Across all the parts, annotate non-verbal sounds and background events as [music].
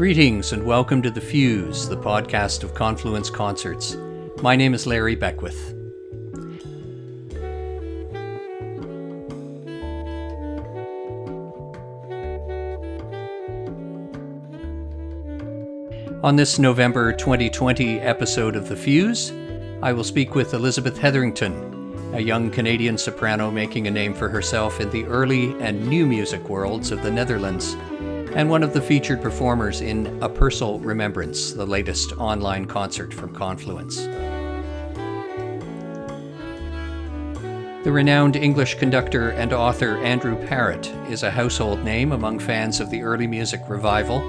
Greetings and welcome to The Fuse, the podcast of Confluence Concerts. My name is Larry Beckwith. On this November 2020 episode of The Fuse, I will speak with Elisabeth Hetherington, a young Canadian soprano making a name for herself in the early and new music worlds of the Netherlands and one of the featured performers in A Purcell Remembrance, the latest online concert from Confluence. The renowned English conductor and author Andrew Parrott is a household name among fans of the early music revival.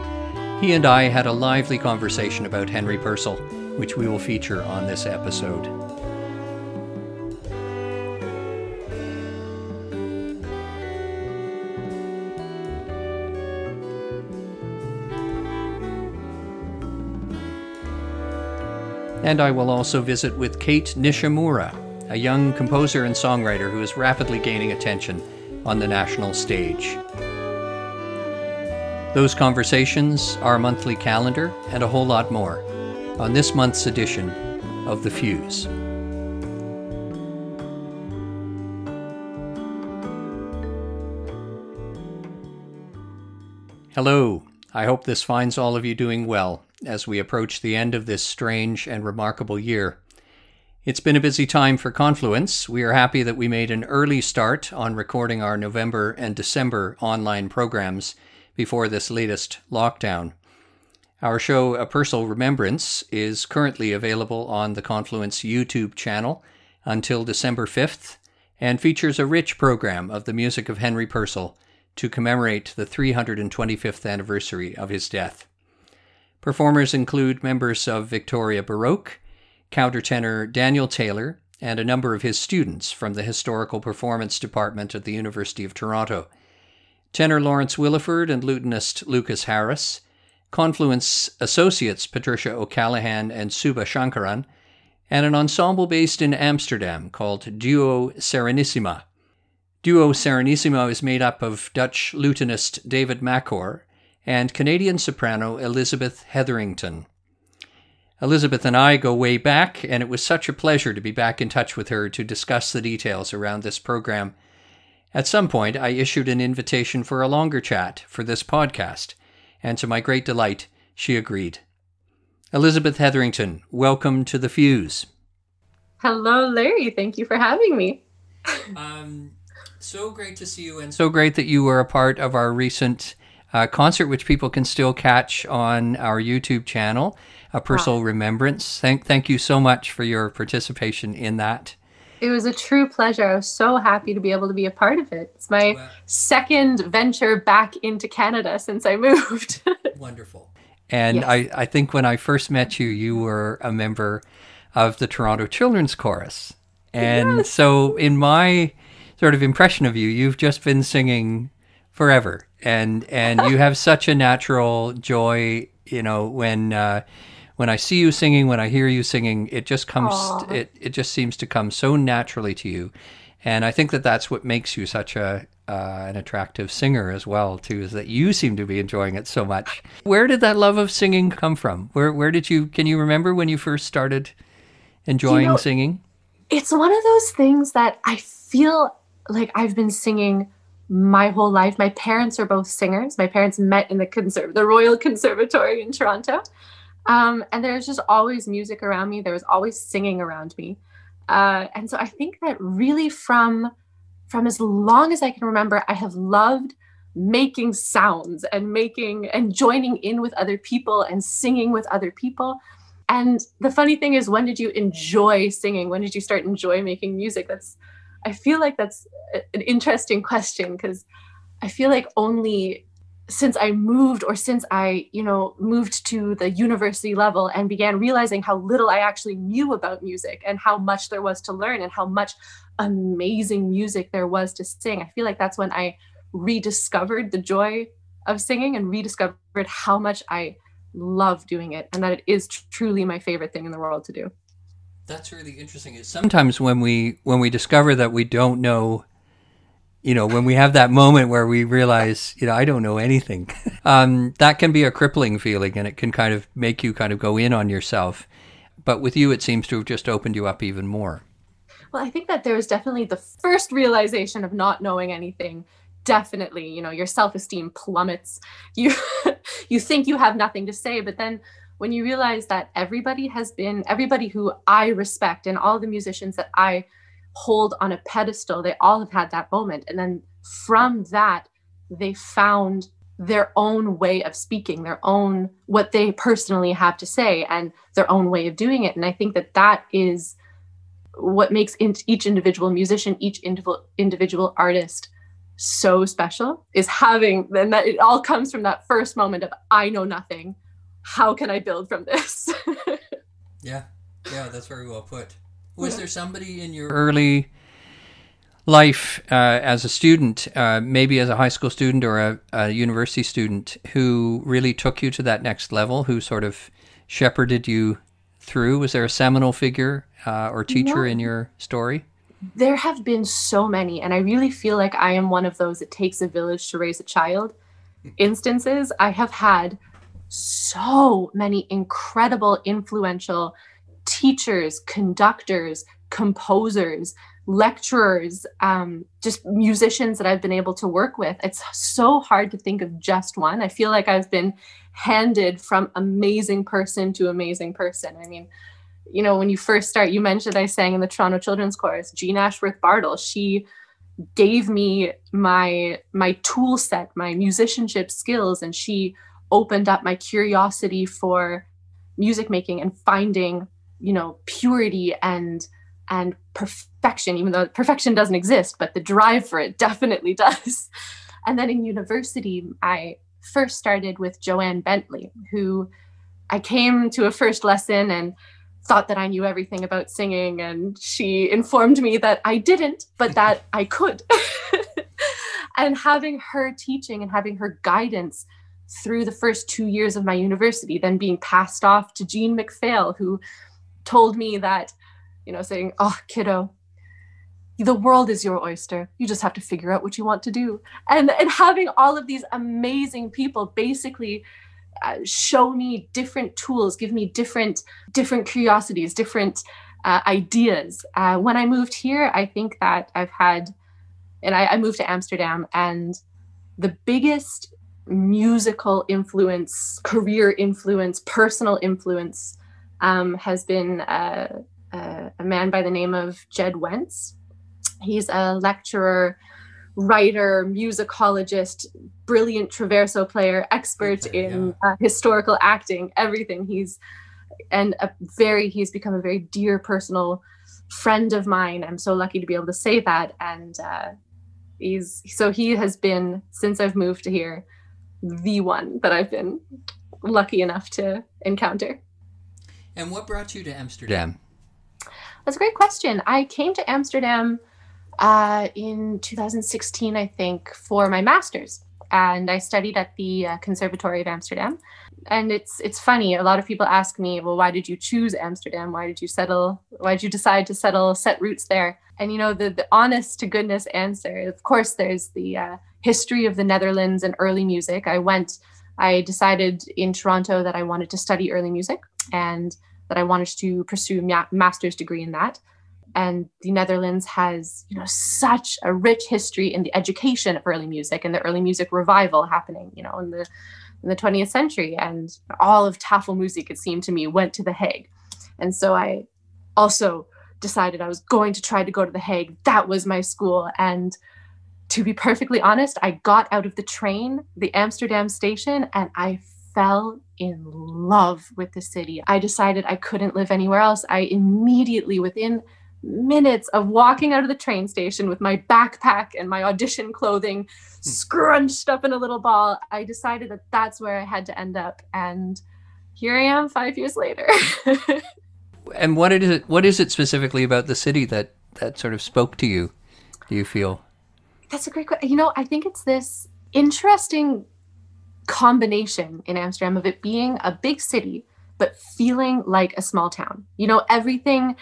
He and I had a lively conversation about Henry Purcell, which we will feature on this episode. And I will also visit with Cait Nishimura, a young composer and songwriter who is rapidly gaining attention on the national stage. Those conversations, our monthly calendar, and a whole lot more on this month's edition of The Fuse. Hello, I hope this finds all of you doing well as we approach the end of this strange and remarkable year. It's been a busy time for Confluence. We are happy that we made an early start on recording our November and December online programs before this latest lockdown. Our show, A Purcell Remembrance, is currently available on the Confluence YouTube channel until December 5th and features a rich program of the music of Henry Purcell to commemorate the 325th anniversary of his death. Performers include members of Victoria Baroque, countertenor Daniel Taylor, and a number of his students from the Historical Performance Department at the University of Toronto. Tenor Lawrence Williford and lutenist Lucas Harris, Confluence Associates Patricia O'Callaghan and Suba Shankaran, and an ensemble based in Amsterdam called Duo Serenissima. Duo Serenissima is made up of Dutch lutenist David Makor and Canadian soprano Elisabeth Hetherington. Elisabeth and I go way back, and it was such a pleasure to be back in touch with her to discuss the details around this program. At some point, I issued an invitation for a longer chat for this podcast, and to my great delight, she agreed. Elisabeth Hetherington, welcome to The Fuse. Hello, Larry. Thank you for having me. um, so great to see you, and so great that you were a part of our recent uh, concert, which people can still catch on our YouTube channel, A Purcell wow. Remembrance. Thank, thank you so much for your participation in that. It was a true pleasure. I was so happy to be able to be a part of it. It's my wow. second venture back into Canada since I [laughs] moved. Wonderful. And yes. I, I think when I first met you, you were a member of the Toronto Children's Chorus. And yes. so, in my sort of impression of you, you've just been singing forever and and you have such a natural joy you know when uh, when I see you singing when I hear you singing it just comes Aww. it it just seems to come so naturally to you. And I think that that's what makes you such a uh, an attractive singer as well too is that you seem to be enjoying it so much. Where did that love of singing come from? Where where did you can you remember when you first started enjoying you know, singing? it's one of those things that I feel like I've been singing my whole life. My parents are both singers. My parents met in the conserv- the Royal Conservatory in Toronto. Um, and there's just always music around me. There was always singing around me. Uh, and so I think that really from from as long as I can remember, I have loved making sounds and making and joining in with other people and singing with other people. And the funny thing is, when did you enjoy singing? When did you start enjoy making music? That's I feel like that's an interesting question because I feel like only since I moved or since I, you know, moved to the university level and began realizing how little I actually knew about music and how much there was to learn and how much amazing music there was to sing. I feel like that's when I rediscovered the joy of singing and rediscovered how much I love doing it and that it is truly my favorite thing in the world to do. That's really interesting. Sometimes when we when we discover that we don't know you know, when we have that moment where we realize, you know, I don't know anything, [laughs] um, that can be a crippling feeling and it can kind of make you kind of go in on yourself. But with you, it seems to have just opened you up even more. Well, I think that there was definitely the first realization of not knowing anything. Definitely, you know, your self-esteem plummets. You [laughs] you think you have nothing to say, but then when you realize that everybody has been everybody who I respect and all the musicians that I hold on a pedestal, they all have had that moment. And then from that, they found their own way of speaking, their own what they personally have to say, and their own way of doing it. And I think that that is what makes each individual musician, each individual artist so special is having and that it all comes from that first moment of I know nothing. How can I build from this? [laughs] yeah. Yeah, that's very well put. Was yeah. there somebody in your early life uh, as a student, uh, maybe as a high school student or a, a, university student, who really took you to that next level, who sort of shepherded you through? Was there a seminal figure uh, or teacher in your story? There have been so many, and I really feel like I am one of those it takes a village to raise a child instances. I have had so many incredible, influential teachers, conductors, composers, lecturers, um, just musicians that I've been able to work with. It's so hard to think of just one. I feel like I've been handed from amazing person to amazing person. I mean, you know, when you first start, you mentioned I sang in the Toronto Children's Chorus. Jean Ashworth Bartle, she gave me my my tool set, my musicianship skills, and she opened up my curiosity for music making and finding, you know, purity and and perfection, even though perfection doesn't exist, but the drive for it [laughs] definitely does. And then in university, I first started with Joanne Bentley, who I came to a first lesson and thought that I knew everything about singing. And she informed me that I didn't, but that I could. [laughs] and having her teaching and having her guidance through the first two years of my university, then being passed off to Jean McPhail, who told me that, you know, saying, Oh, kiddo, the world is your oyster. You just have to figure out what you want to do. And and having all of these amazing people basically uh, show me different tools give me different different curiosities different uh, ideas. Uh, when i moved here i think that i've had and I, I moved to amsterdam and the biggest musical influence career influence personal influence um, has been uh, uh, a man by the name of jed wentz He's a lecturer, writer, musicologist, brilliant traverso player, expert okay, in yeah. uh, historical acting, everything. He's and a very he's become a very dear personal friend of mine. I'm so lucky to be able to say that. And uh, he's so he has been since I've moved to here the one that I've been lucky enough to encounter. And what brought you to Amsterdam? That's a great question. I came to Amsterdam uh, in 2016, I think, for my master's. And I studied at the uh, Conservatory of Amsterdam. And it's it's funny. A lot of people ask me, "Well, why did you choose Amsterdam? Why did you settle? Why did you decide to settle, set roots there?" And you know, the the honest to goodness answer, of course, there's the uh, history of the Netherlands and early music. I went. I decided in Toronto that I wanted to study early music and that I wanted to pursue a master's degree in that and the Netherlands has you know such a rich history in the education of early music and the early music revival happening you know in the in the 20th century and all of tafelmusik it seemed to me went to the Hague and so I also decided I was going to try to go to the Hague that was my school and to be perfectly honest I got out of the train the Amsterdam station and I fell in love with the city I decided I couldn't live anywhere else I immediately within minutes of walking out of the train station with my backpack and my audition clothing hmm. scrunched up in a little ball, I decided that that's where I had to end up. And here I am five years later. [laughs] and what is it? What is it specifically about the city that that sort of spoke to you? Do you feel? That's a great question. You know, I think it's this interesting combination in Amsterdam of it being a big city but feeling like a small town. You know, everything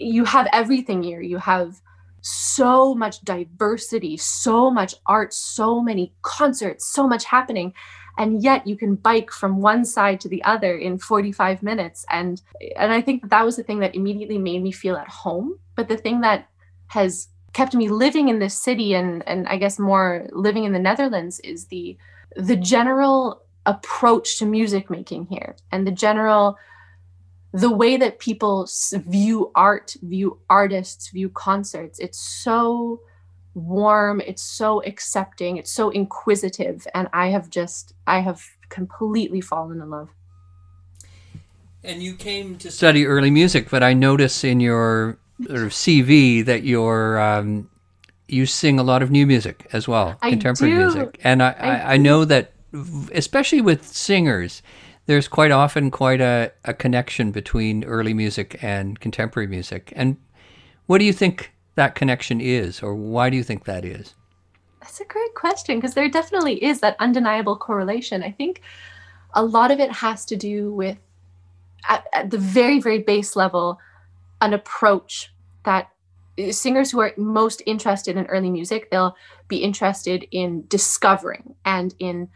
you have everything here. You have so much diversity, so much art, so many concerts, so much happening. And yet you can bike from one side to the other in 45 minutes. And and I think that, that was the thing that immediately made me feel at home. But the thing that has kept me living in this city and and I guess more living in the Netherlands is the the general approach to music making here and the general the way that people view art, view artists, view concerts, it's so warm, it's so accepting, it's so inquisitive. And I have just, I have completely fallen in love. And you came to study early music, but I notice in your sort of CV that you're, um, you sing a lot of new music as well, I contemporary do. music. And I, I, I, know that, especially with singers, there's quite often quite a, a connection between early music and contemporary music. And what do you think that connection is, or why do you think that is? That's a great question because there definitely is that undeniable correlation. I think a lot of it has to do with, at, at the very, very base level, an approach that singers who are most interested in early music, they'll be interested in discovering and in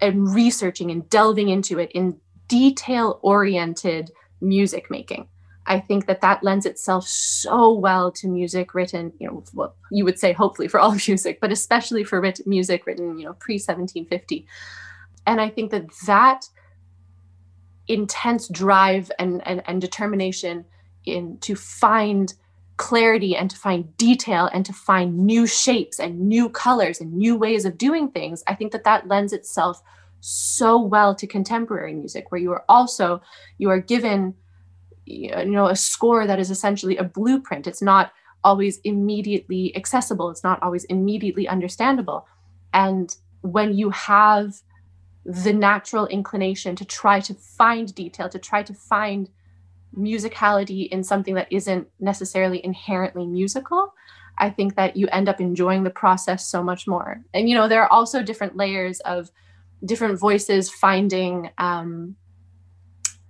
and researching and delving into it in detail oriented music making. I think that that lends itself so well to music written, you know, well, you would say hopefully for all [laughs] music, but especially for writ- music written, you know, pre 1750. And I think that that intense drive and, and, and determination in to find clarity and to find detail and to find new shapes and new colors and new ways of doing things i think that that lends itself so well to contemporary music where you are also you are given you know a score that is essentially a blueprint. It's not always immediately accessible. It's not always immediately understandable. And when you have the natural inclination to try to find detail to try to find musicality in something that isn't necessarily inherently musical i think that you end up enjoying the process so much more. And you know there are also different layers of different voices finding um,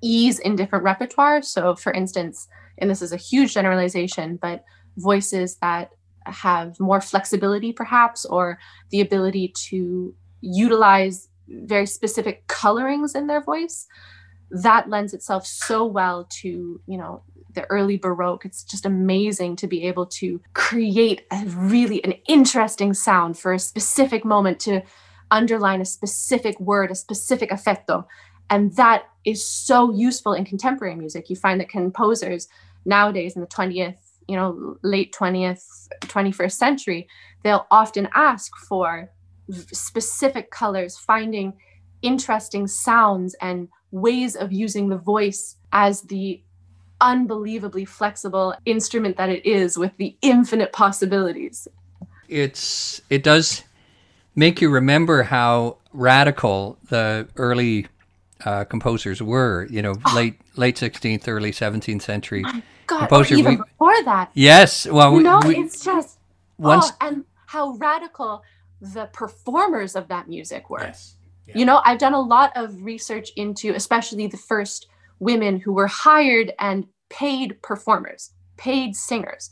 ease in different repertoire so for instance and this is a huge generalization but voices that have more flexibility perhaps or the ability to utilize very specific colorings in their voice that lends itself so well to you know the early baroque. It's just amazing to be able to create a really an interesting sound for a specific moment to underline a specific word a specific effetto and that is so useful in contemporary music. You find that composers nowadays in the 20th you know late 20th 21st century they'll often ask for specific colors finding interesting sounds and ways of using the voice as the unbelievably flexible instrument that it is with the infinite possibilities. It's it does make you remember how radical the early uh, composers were. You know, oh. late late sixteenth, early seventeenth century. My God, composer, even we, before that. Yes, well, you know, we, it's just once oh, and how radical the performers of that music were. Yes. Yeah. You know, I've done a lot of research into especially the first women who were hired and paid performers, paid singers.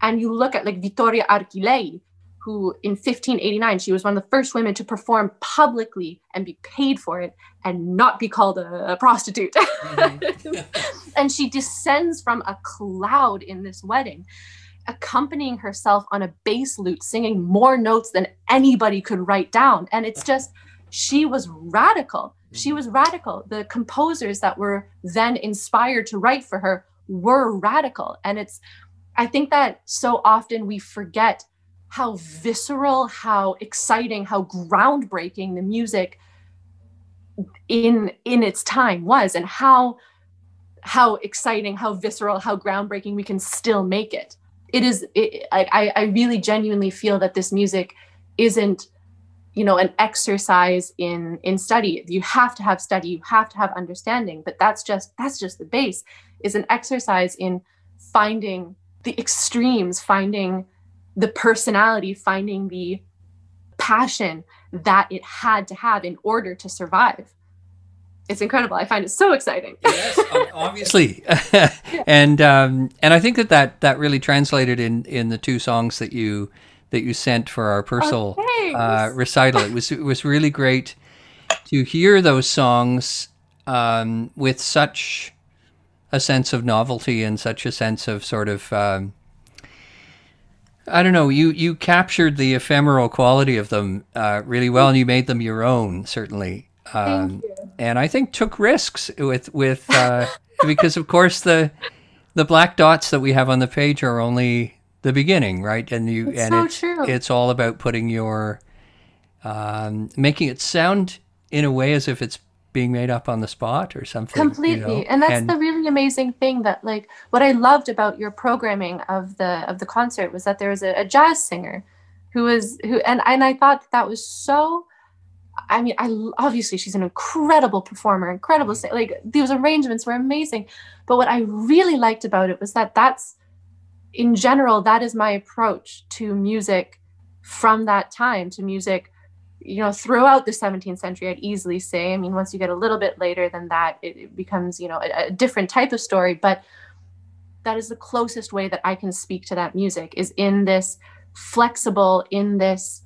And you look at like Vittoria Archilei, who in 1589, she was one of the first women to perform publicly and be paid for it and not be called a, a prostitute. Mm-hmm. [laughs] [laughs] and she descends from a cloud in this wedding, accompanying herself on a bass lute, singing more notes than anybody could write down. And it's just, she was radical. She mm-hmm. was radical. The composers that were then inspired to write for her were radical. And it's, I think that so often we forget how visceral, how exciting, how groundbreaking the music in in its time was and how how exciting how visceral how groundbreaking we can still make it it is it, I, I really genuinely feel that this music isn't you know an exercise in in study you have to have study you have to have understanding but that's just that's just the base is an exercise in finding the extremes finding the personality finding the passion that it had to have in order to survive it's incredible. I find it so exciting. yes, [laughs] obviously, [laughs] and um, and I think that, that that really translated in in the two songs that you that you sent for our Purcell oh, uh, recital. It was it was really great to hear those songs um, with such a sense of novelty and such a sense of sort of um, I don't know. You you captured the ephemeral quality of them uh, really well, and you made them your own, certainly. Um, and I think took risks with with uh, [laughs] because of course the the black dots that we have on the page are only the beginning, right? And you it's and so it's true. it's all about putting your um, making it sound in a way as if it's being made up on the spot or something. Completely. You know? And that's and, the really amazing thing that like what I loved about your programming of the of the concert was that there was a, a jazz singer who was who and and I thought that, that was so I mean, I obviously she's an incredible performer, incredible. Like those arrangements were amazing, but what I really liked about it was that that's, in general, that is my approach to music from that time to music you know throughout the 17th century i'd easily say. I mean once you get a little bit later than that it, it becomes you know a, a, different type of story but that is the closest way that i can speak to that music is in this flexible in this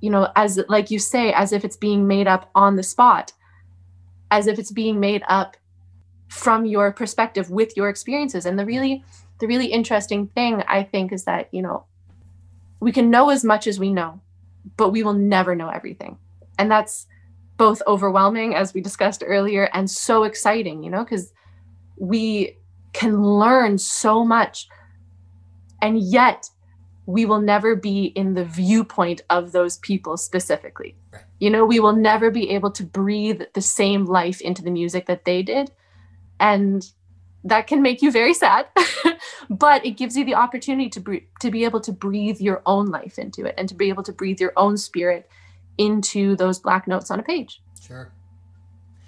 you know as like you say as if it's being made up on the spot as if it's being made up from your perspective with your experiences. And the really the really interesting thing i think is that you know we can know as much as we know but we will never know everything. And that's both overwhelming, as we discussed earlier, and so exciting, you know, because we can learn so much. And yet, we will never be in the viewpoint of those people specifically. You know, we will never be able to breathe the same life into the music that they did. And that can make you very sad [laughs] but it gives you the opportunity to bre- to be able to breathe your own life into it and to be able to breathe your own spirit into those black notes on a page. Sure.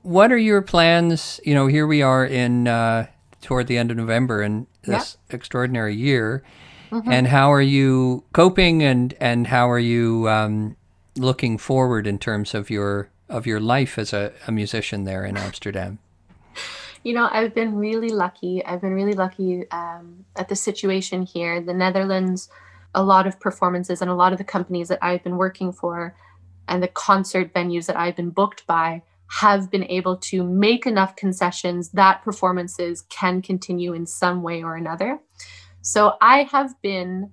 What are your plans? You know here we are in uh, toward the end of november in this yeah. extraordinary year. Mm-hmm. and how are you coping and and how are you um, looking forward in terms of your of your life as a, a musician there in amsterdam [laughs] you know, I've been really lucky. I've been really lucky um, at the situation here. The Netherlands, a lot of performances and a lot of the companies that I've been working for and the concert venues that I've been booked by have been able to make enough concessions that performances can continue in some way or another. So I have been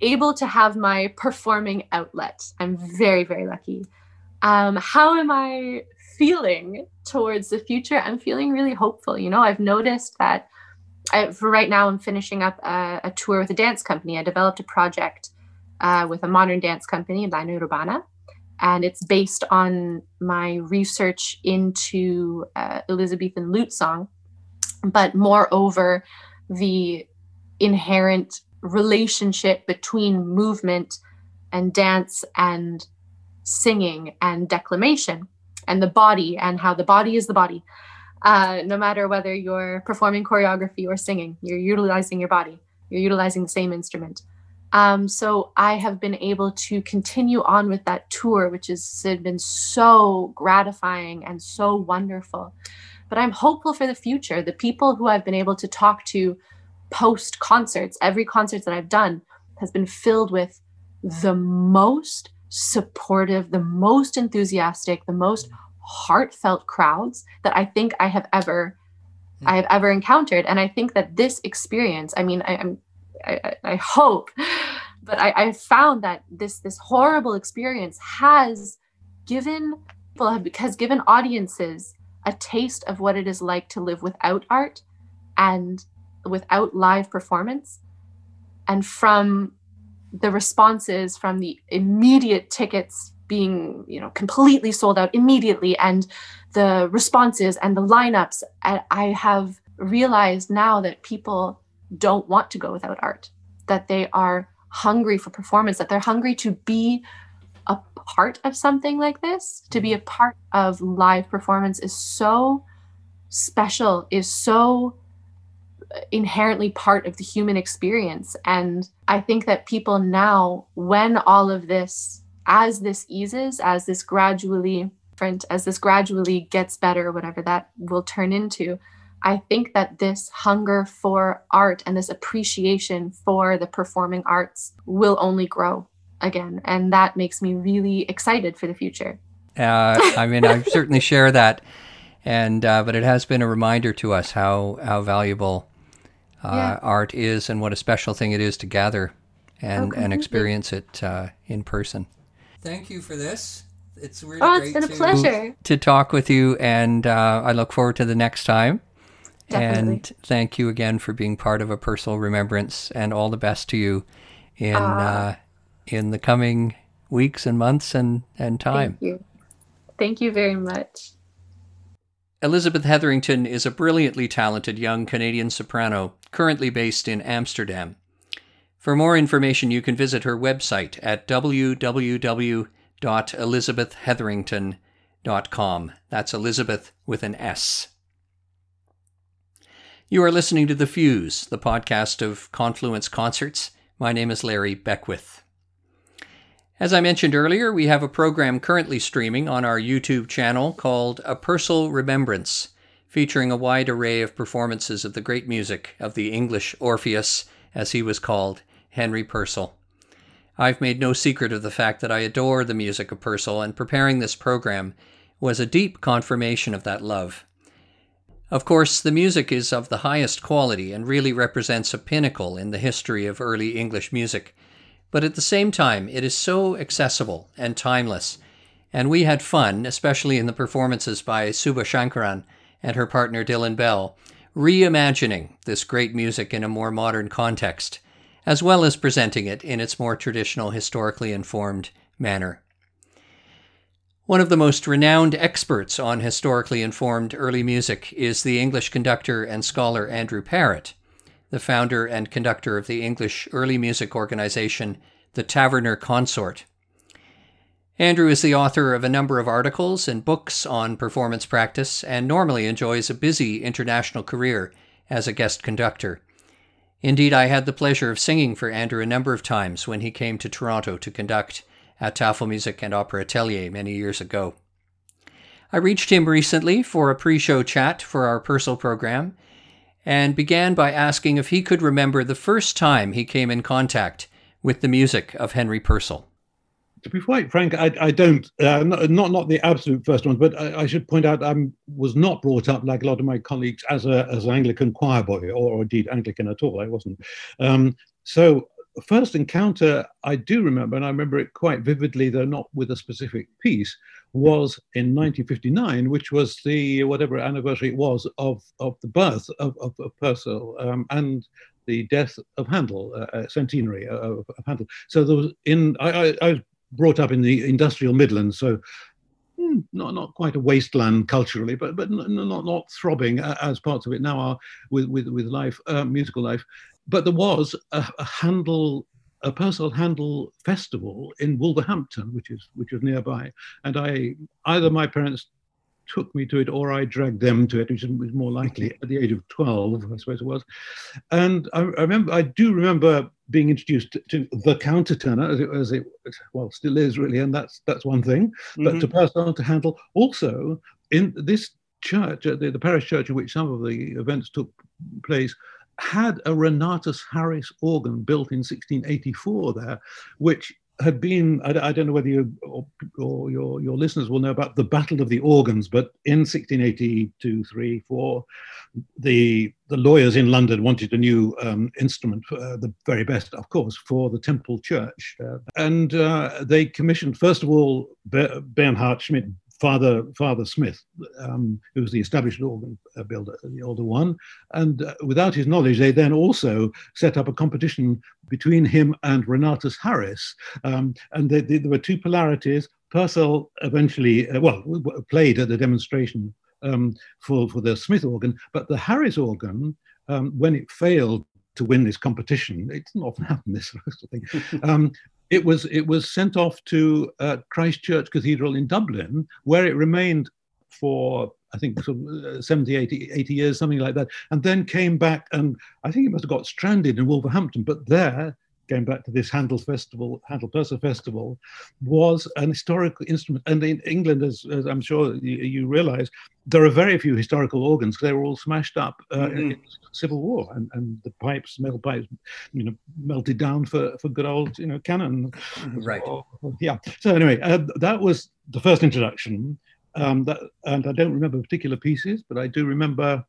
able to have my performing outlet. I'm very, very lucky. Um, how am I feeling towards the future, I'm feeling really hopeful. You know, I've noticed that I, for right now, I'm finishing up a, a, tour with a dance company. I developed a project uh, with a modern dance company, Lina Urbana, and it's based on my research into uh, Elizabethan lute song, but moreover, the inherent relationship between movement and dance and singing and declamation and the body and how the body is the body. Uh, no matter whether you're performing choreography or singing, you're utilizing your body, you're utilizing the same instrument. Um, so I have been able to continue on with that tour, which has been so gratifying and so wonderful. But I'm hopeful for the future. The people who I've been able to talk to post concerts, every concert that I've done has been filled with the most supportive, the most enthusiastic, the most heartfelt crowds that I think I have ever mm. I have ever encountered. And I think that this experience, I mean, I, am I, I, hope, but I, I found that this this horrible experience has given people have has given audiences a taste of what it is like to live without art and without live performance. And from the responses from the immediate tickets being you know completely sold out immediately and the responses and the lineups i have realized now that people don't want to go without art that they are hungry for performance that they're hungry to be a part of something like this. To be a part of live performance is so special is so inherently part of the human experience. And I think that people now, when all of this, as this eases, as this gradually as this gradually gets better, whatever that will turn into, I think that this hunger for art and this appreciation for the performing arts will only grow again. And that makes me really excited for the future. Uh, I mean, I certainly share that. And, uh, but it has been a reminder to us how, how valuable yeah. art is and what a special thing it is to gather and, oh, and experience it uh, in person. Thank you for this. It's really oh, it's been a pleasure to talk with you, and uh, I look forward to the next time. Definitely. And thank you again for being part of a Purcell remembrance, and all the best to you in uh, in the coming weeks and months and and time. Thank you. Thank you very much. Elisabeth Hetherington is a brilliantly talented young Canadian soprano currently based in Amsterdam. For more information, you can visit her website at www.elisabethhetherington.com. That's Elisabeth with an S. You are listening to The Fuse, the podcast of Confluence Concerts. My name is Larry Beckwith. As I mentioned earlier, we have a program currently streaming on our YouTube channel called A Purcell Remembrance, featuring a wide array of performances of the great music of the English Orpheus, as he was called, Henry Purcell. I've made no secret of the fact that I adore the music of Purcell, and preparing this program was a deep confirmation of that love. Of course, the music is of the highest quality and really represents a pinnacle in the history of early English music. But at the same time, it is so accessible and timeless. And we had fun, especially in the performances by Suba Shankaran and her partner Dylan Bell, reimagining this great music in a more modern context as well as presenting it in its more traditional, historically informed manner. One of the most renowned experts on historically informed early music is the English conductor and scholar Andrew Parrott, the founder and conductor of the English early music organization, the Taverner Consort. Andrew is the author of a number of articles and books on performance practice and normally enjoys a busy international career as a guest conductor. Indeed, I had the pleasure of singing for Andrew a number of times when he came to Toronto to conduct at Tafelmusik and Opera Atelier many years ago. I reached him recently for a pre show chat for our Purcell program and began by asking if he could remember the first time he came in contact with the music of Henry Purcell to be quite frank, I, I don't uh, not, not, the absolute first ones, but I, I should point out I was not brought up like a lot of my colleagues as a as an Anglican choir boy, or, or indeed Anglican at all. I wasn't. Um, so first encounter I do remember, and I remember it quite vividly, though not with a specific piece, was in 1959, which was the whatever anniversary it was of of the birth of, of, of Purcell um, and the death of Handel, uh, uh centenary of, of, Handel. So there was in I, I, I was brought up in the industrial Midlands, so hmm, not not quite a wasteland culturally, but but not not throbbing as parts of it now are with with with life, uh, musical life. But there was a, a Handel, a Purcell Handel festival in Wolverhampton, which is which was nearby, and I either my parents took me to it or I dragged them to it, which was more likely [laughs] at the age of 12, I suppose it was. And I, I remember, I do remember being introduced to, the countertenor, as it, as it, well, still is really, and that's that's one thing. Mm-hmm. But to pass on to Handel also in this church, the, the parish church in which some of the events took place, had a Renatus Harris organ built in 1684 there, which had been, I, I, don't know whether you or, or, your, your listeners will know about the Battle of the Organs, but in 1682, 3, 4, the, the lawyers in London wanted a new um, instrument, uh, the very best, of course, for the Temple Church. Uh, and uh, they commissioned, first of all, Bernhard Schmidt Father Father Smith, um, who was the established organ uh, builder, the older one, and uh, without his knowledge, they then also set up a competition between him and Renatus Harris, um, and they, they, there were two polarities. Purcell eventually, uh, well, played at the demonstration um, for for the Smith organ, but the Harris organ, um, when it failed to win this competition. It didn't often happen, this sort of thing. [laughs] Um, it was it was sent off to uh, Christ Church Cathedral in Dublin, where it remained for I think sort of uh, 70, 80, 80 years, something like that, and then came back and I think it must have got stranded in Wolverhampton, but there going back to this Handel festival, Handel Purcell festival, was an historical instrument. And in England, as, as I'm sure you, you, realize, there are very few historical organs. They were all smashed up uh, mm-hmm. in the Civil War, and, and the pipes, metal pipes, you know, melted down for, for good old, you know, cannon. Right. yeah. So anyway, uh, that was the first introduction. Um, that, and I don't remember particular pieces, but I do remember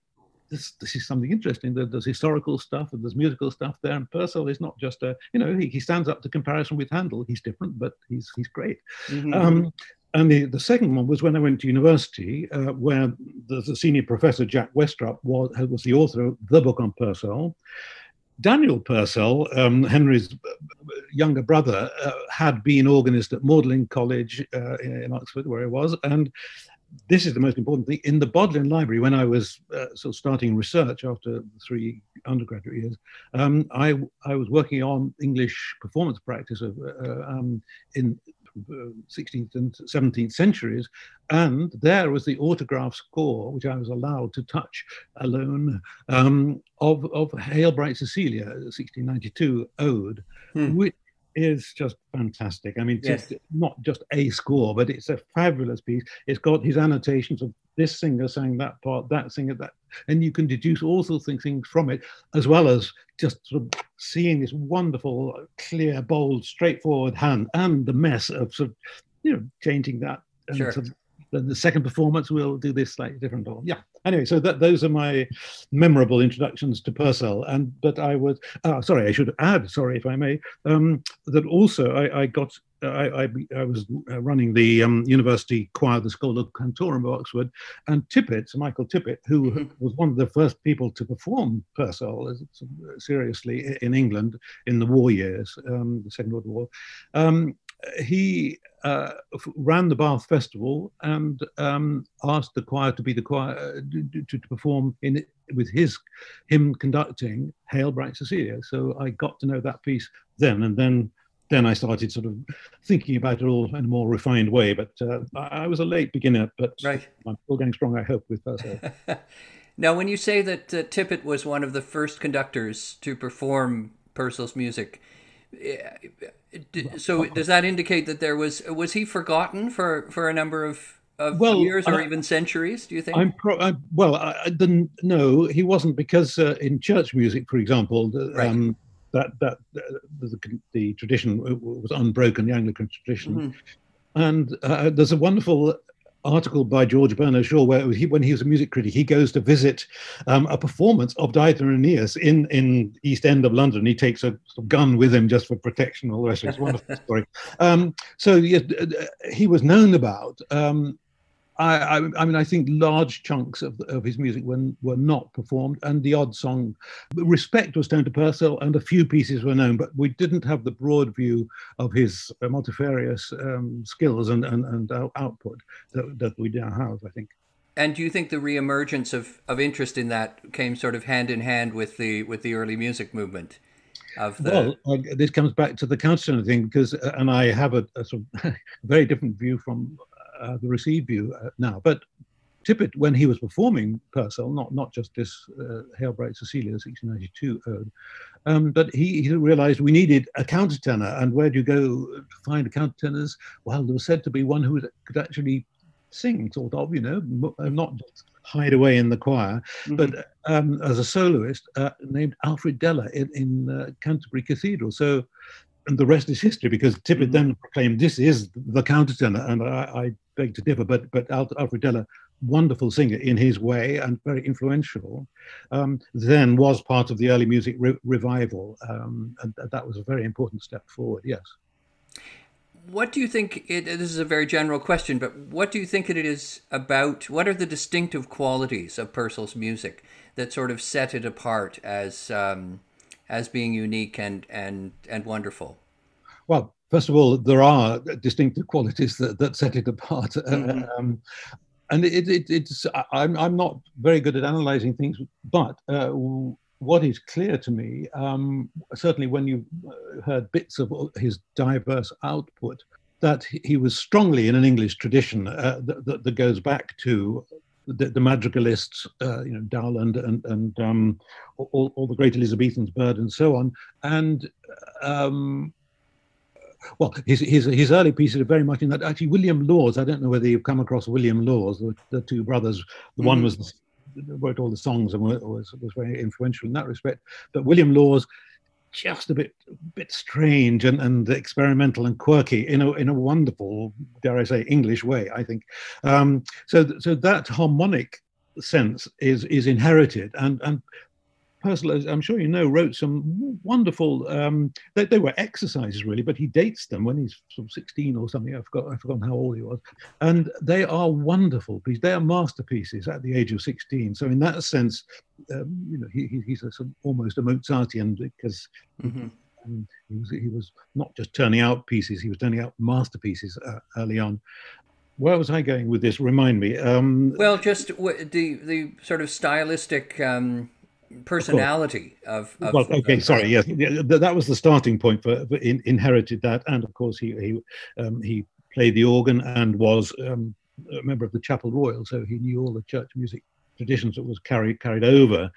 this this is something interesting. There's historical stuff and there's musical stuff there. And Purcell is not just a you know he, he stands up to comparison with Handel. He's different, but he's he's great. Mm-hmm. Um, and the, the second one was when I went to university, uh, where the, the, senior professor Jack Westrup was was the author of the book on Purcell. Daniel Purcell, um, Henry's younger brother, uh, had been organist at Magdalen College uh, in, in Oxford, where he was, and this is the most important thing. In the Bodleian Library, when I was uh, sort of starting research after three undergraduate years, um, I, I was working on English performance practice of, uh, um, in 16th and 17th centuries. And there was the autograph score, which I was allowed to touch alone, um, of, of Hail Bright Cecilia, 1692 Ode, hmm. which is just fantastic. I mean, yes. not just a score, but it's a fabulous piece. It's got his annotations of this singer sang that part, that singer that, and you can deduce all sorts of things from it, as well as just sort of seeing this wonderful, clear, bold, straightforward hand and the mess of sort of, you know, changing that. And sure. Sort of, the second performance we'll do this slightly different. Yeah, anyway, so that those are my memorable introductions to Purcell. And but I was uh, sorry, I should add, sorry if I may, um, that also I, I got. I, I, I, was uh, running the um, university choir, the Schola Cantorum of Oxford, and Tippett, Michael Tippett, who mm-hmm. was one of the first people to perform Purcell seriously in England in the war years, um, the Second World War. Um, he uh, ran the Bath Festival and um, asked the choir to be the choir uh, to, to, perform in with his him conducting Hail Bright Cecilia. So I got to know that piece then, and then then I started sort of thinking about it all in a more refined way. But uh, I, was a late beginner, but right. I'm still going strong. I hope with Purcell. [laughs] now, when you say that uh, Tippett was one of the first conductors to perform Purcell's music so does that indicate that there was was he forgotten for for a number of of well, years or I, even centuries do you think i'm pro- I, well I, I, didn't know he wasn't because uh, in church music for example right. um, that that uh, the, the, tradition was unbroken the anglican tradition mm-hmm. and uh, there's a wonderful article by George Bernard Shaw where he, when he was a music critic, he goes to visit um, a performance of Dido and Aeneas in, in East End of London. He takes a gun with him just for protection, all the rest of it. It's a wonderful [laughs] story. Um, so yeah, he was known about. Um, I, I, I, mean, I think large chunks of, of his music were, were not performed, and the odd song, respect was turned to Purcell, and a few pieces were known, but we didn't have the broad view of his uh, multifarious um, skills and, and, and output that, that we now have, I think. And do you think the reemergence of, of interest in that came sort of hand in hand with the with the early music movement? Of the... Well, uh, this comes back to the countertenor thing because, uh, and I have a, a sort of [laughs] very different view from uh, the received view uh, now. But Tippett, when he was performing Purcell, not not just this uh, Hail Bright Cecilia, 1692 ode, um, but he, he, realized we needed a countertenor. And where do you go to find countertenors? Well, there was said to be one who could actually sing, sort of, you know, uh, not just hide away in the choir, mm-hmm. but um, as a soloist uh, named Alfred Deller in, in uh, Canterbury Cathedral. So and the rest is history because Tippett mm-hmm. then proclaimed this is the countertenor, and I, I beg to differ, but but Alfred Deller, wonderful singer in his way and very influential, um, then was part of the early music re- revival, um, and that was a very important step forward. Yes. What do you think? It, this is a very general question, but what do you think it is about? What are the distinctive qualities of Purcell's music that sort of set it apart as um, as being unique and and and wonderful? Well, first of all, there are distinctive qualities that, that set it apart. [laughs] Mm-hmm. Um, and it, it, it's I'm, I'm not very good at analyzing things, but uh, what is clear to me, um, certainly when you uh, heard bits of his diverse output, that he was strongly in an English tradition uh, that, that, that, goes back to the, the madrigalists, uh, you know, Dowland and and um, all, all the great Elizabethans, Byrd and so on, and um, well, his, his, his early pieces are very much in that. Actually, William Lawes, I don't know whether you've come across William Lawes, the, the two brothers. The mm. one was wrote all the songs and was, was very influential in that respect. But William Lawes, just a bit bit strange and, and experimental and quirky in a in a wonderful, dare I say, English way. I think. Um, so so that harmonic sense is is inherited and and Purcell, as I'm sure you know, wrote some wonderful. Um, they, they, were exercises really, but he dates them when he's sort of 16 or something. I forgot. I forgot how old he was, and they are wonderful pieces. They are masterpieces at the age of 16. So in that sense, um, you know, he, he's a sort of almost a Mozartian because. Mm-hmm. Um, he was, he was not just turning out pieces; he was turning out masterpieces uh, early on where was I going with this? Remind me. Um, well, just the the sort of stylistic um, personality of, of, well okay of, sorry yes. That was the starting point for, for in, inherited that and of course he he um, he played the organ and was um, a member of the chapel royal so he knew all the church music traditions that was carried carried over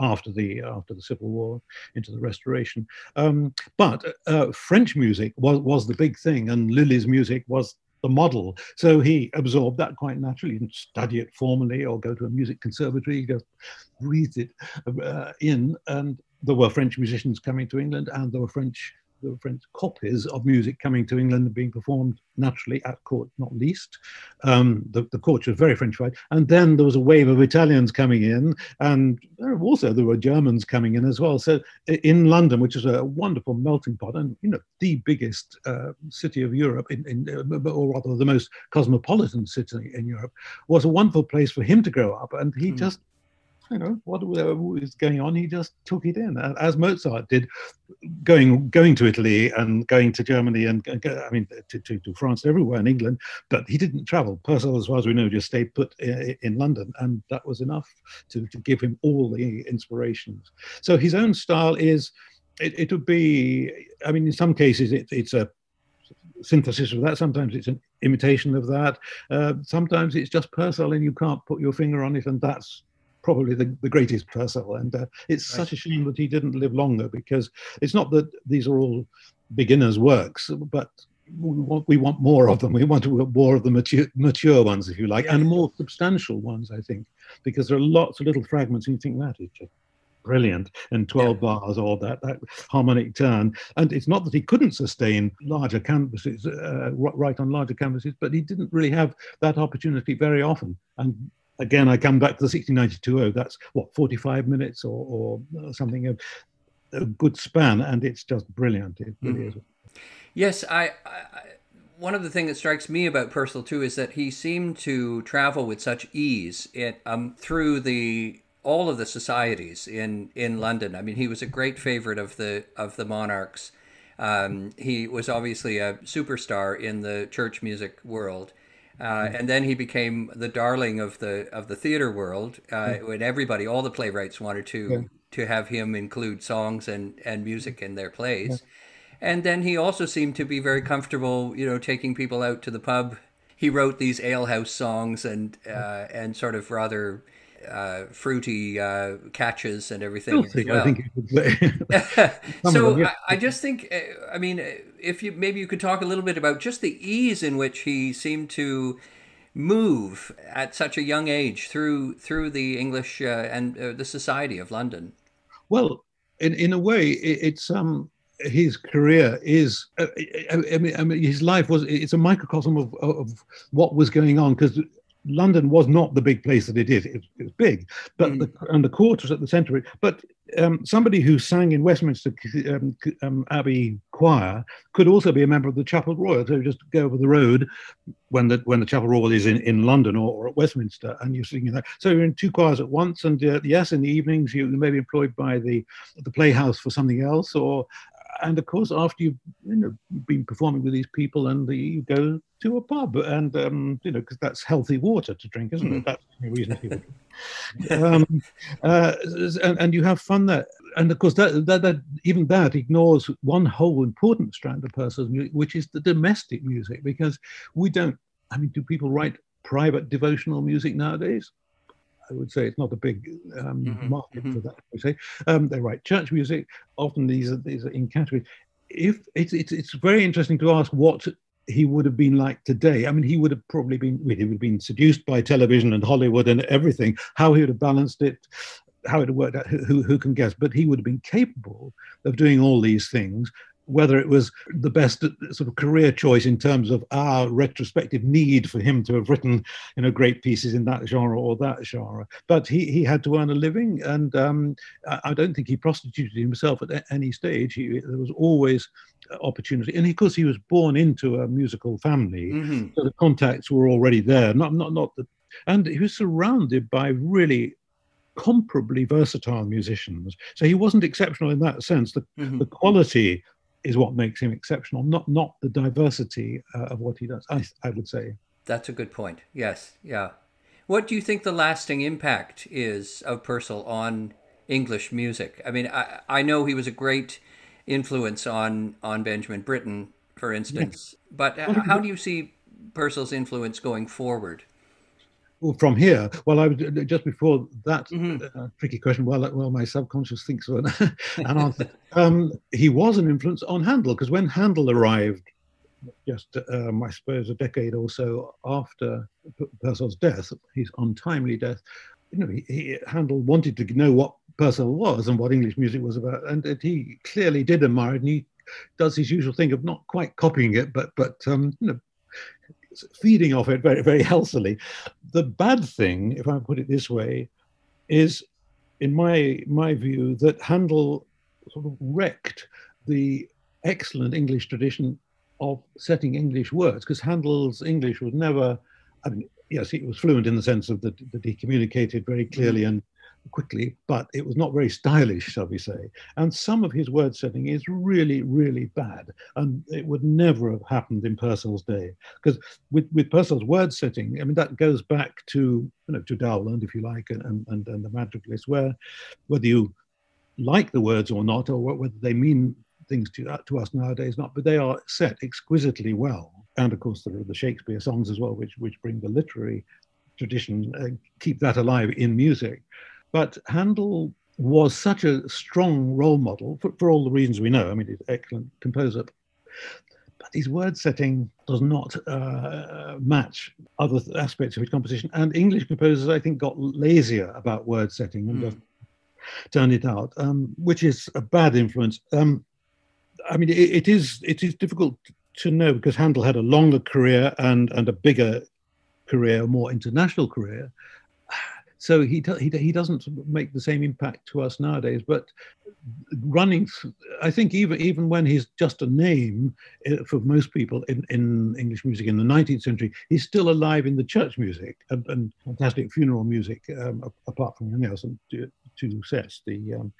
after the after the civil war into the restoration. Um, but uh, french music was was the big thing and lully's music was the model. So he absorbed that quite naturally. He didn't study it formally or go to a music conservatory. He just breathed it uh, in. And there were French musicians coming to England, and there were French the French copies of music coming to England and being performed naturally at court, not least. Um, the, the court was very Frenchified. And then there was a wave of Italians coming in, and also there were Germans coming in as well. So in London, which is a wonderful melting pot, and you know the biggest uh, city of Europe, in, in, uh, or rather the most cosmopolitan city in Europe, was a wonderful place for him to grow up. And he mm. just you know what was going on he just took it in as mozart did going going to italy and going to germany and i mean to, to, to france everywhere in england but he didn't travel purcell as far as we know just stayed put in london and that was enough to, to give him all the inspirations so his own style is it, it would be i mean in some cases it, it's a synthesis of that. Sometimes it's an imitation of that. Uh, sometimes it's just Purcell and you can't put your finger on it, and that's probably the, the greatest Purcell. And uh, it's right. such a shame that he didn't live longer because it's not that these are all beginners' works, but we want, we want more of them. We want more of the mature, mature ones, if you like, yeah. and more substantial ones, I think, because there are lots of little fragments and you think that is just brilliant and 12 yeah. bars or that, that harmonic turn. And it's not that he couldn't sustain larger canvases, uh, right on larger canvases, but he didn't really have that opportunity very often. And again, I come back to the 1692 That's what 45 minutes or, or something of a good span, and it's just brilliant. It really mm. is. Yes, I, I, One of the things that strikes me about Purcell too is that he seemed to travel with such ease it, um, through the all of the societies in in London. I mean, he was a great favorite of the of the monarchs. Um, he was obviously a superstar in the church music world. Uh, and then he became the darling of the of the theater world, uh, when everybody, all the playwrights, wanted to yeah. to have him include songs and and music in their plays. Yeah. And then he also seemed to be very comfortable, you know, taking people out to the pub. He wrote these alehouse songs and uh, and sort of rather uh, fruity uh, catches and everything as well. I think [laughs] so I, I, just think, uh, I mean, if you maybe you could talk a little bit about just the ease in which he seemed to move at such a young age through through the English uh, and uh, the society of London. Well, in in a way, it, it's um his career is uh, I, mean, I mean his life was it's a microcosm of, of what was going on because London was not the big place that it is. It, it was big, but mm. the, and the court was at the centre of it. But um, somebody who sang in Westminster um, um, Abbey Choir could also be a member of the Chapel Royal. So just go over the road when the when the Chapel Royal is in, in London or, or at Westminster, and you're singing that. So you're in two choirs at once. And uh, yes, in the evenings you may be employed by the the Playhouse for something else, or and of course, after you've you know been performing with these people, and the, you go to a pub, and um, you know because that's healthy water to drink, isn't it? Mm. That's the reason people. um, uh, and, and you have fun there, and of course that, that, that even that ignores one whole important strand of Purcell's music, which is the domestic music, because we don't. I mean, do people write private devotional music nowadays. I would say it's not a big um, mm-hmm. market mm-hmm. for that. I say um, they write church music. Often these are these are in categories. If it's it's it's very interesting to ask what he would have been like today. I mean, he would have probably been he would have been seduced by television and Hollywood and everything. How he would have balanced it, how it worked out, who, who can guess? But he would have been capable of doing all these things whether it was the best sort of career choice in terms of our retrospective need for him to have written, you know, great pieces in that genre or that genre. But he, he had to earn a living, and um, I don't think he prostituted himself at any stage. He, there was always opportunity, and of course he was born into a musical family, mm-hmm. so the contacts were already there. Not not not the, and he was surrounded by really comparably versatile musicians. So he wasn't exceptional in that sense. The, mm-hmm. the quality is what makes him exceptional, not not the diversity uh, of what he does. I I would say that's a good point. Yes, yeah. What do you think the lasting impact is of Purcell on English music? I mean, I I know he was a great influence on on Benjamin Britten, for instance, yes. but how do you see Purcell's influence going forward? Well, from here, well, I was just before that mm-hmm. uh, tricky question. Well, well, my subconscious thinks of an, [laughs] an answer. Um, he was an influence on Handel because when Handel arrived, just um, I suppose a decade or so after Purcell's death, his untimely death, you know, he, he, Handel wanted to know what Purcell was and what English music was about, and, and he clearly did admire it. And he does his usual thing of not quite copying it, but but um, you know, feeding off it very, very healthily. The bad thing, if I put it this way, is, in my my view, that Handel sort of wrecked the excellent English tradition of setting English words, because Handel's English was never, I mean, yes, he was fluent in the sense of that, that he communicated very clearly mm-hmm. and quickly, but it was not very stylish, shall we say. And some of his word setting is really, really bad. And it would never have happened in Purcell's day. Because with, with Purcell's word setting, I mean, that goes back to, you know, to Dowland, if you like, and, and, and the Madrigalist, where whether you like the words or not, or whether they mean things to, to us nowadays, not, but they are set exquisitely well. And of course, there are the Shakespeare songs as well, which, which bring the literary tradition, uh, keep that alive in music. But Handel was such a strong role model for, for all the reasons we know. I mean, he's an excellent composer. But his word setting does not uh, match other aspects of his composition. And English composers, I think, got lazier about word setting and mm. turned it out, um, which is a bad influence. Um, I mean, it, it is it is difficult to know because Handel had a longer career and and a bigger career, a more international career. So he, he, he doesn't make the same impact to us nowadays. But running, I think even even when he's just a name eh, for most people in, in English music in the 19th century, he's still alive in the church music and, and fantastic funeral music. Um, apart from anything else, and two sets. The um,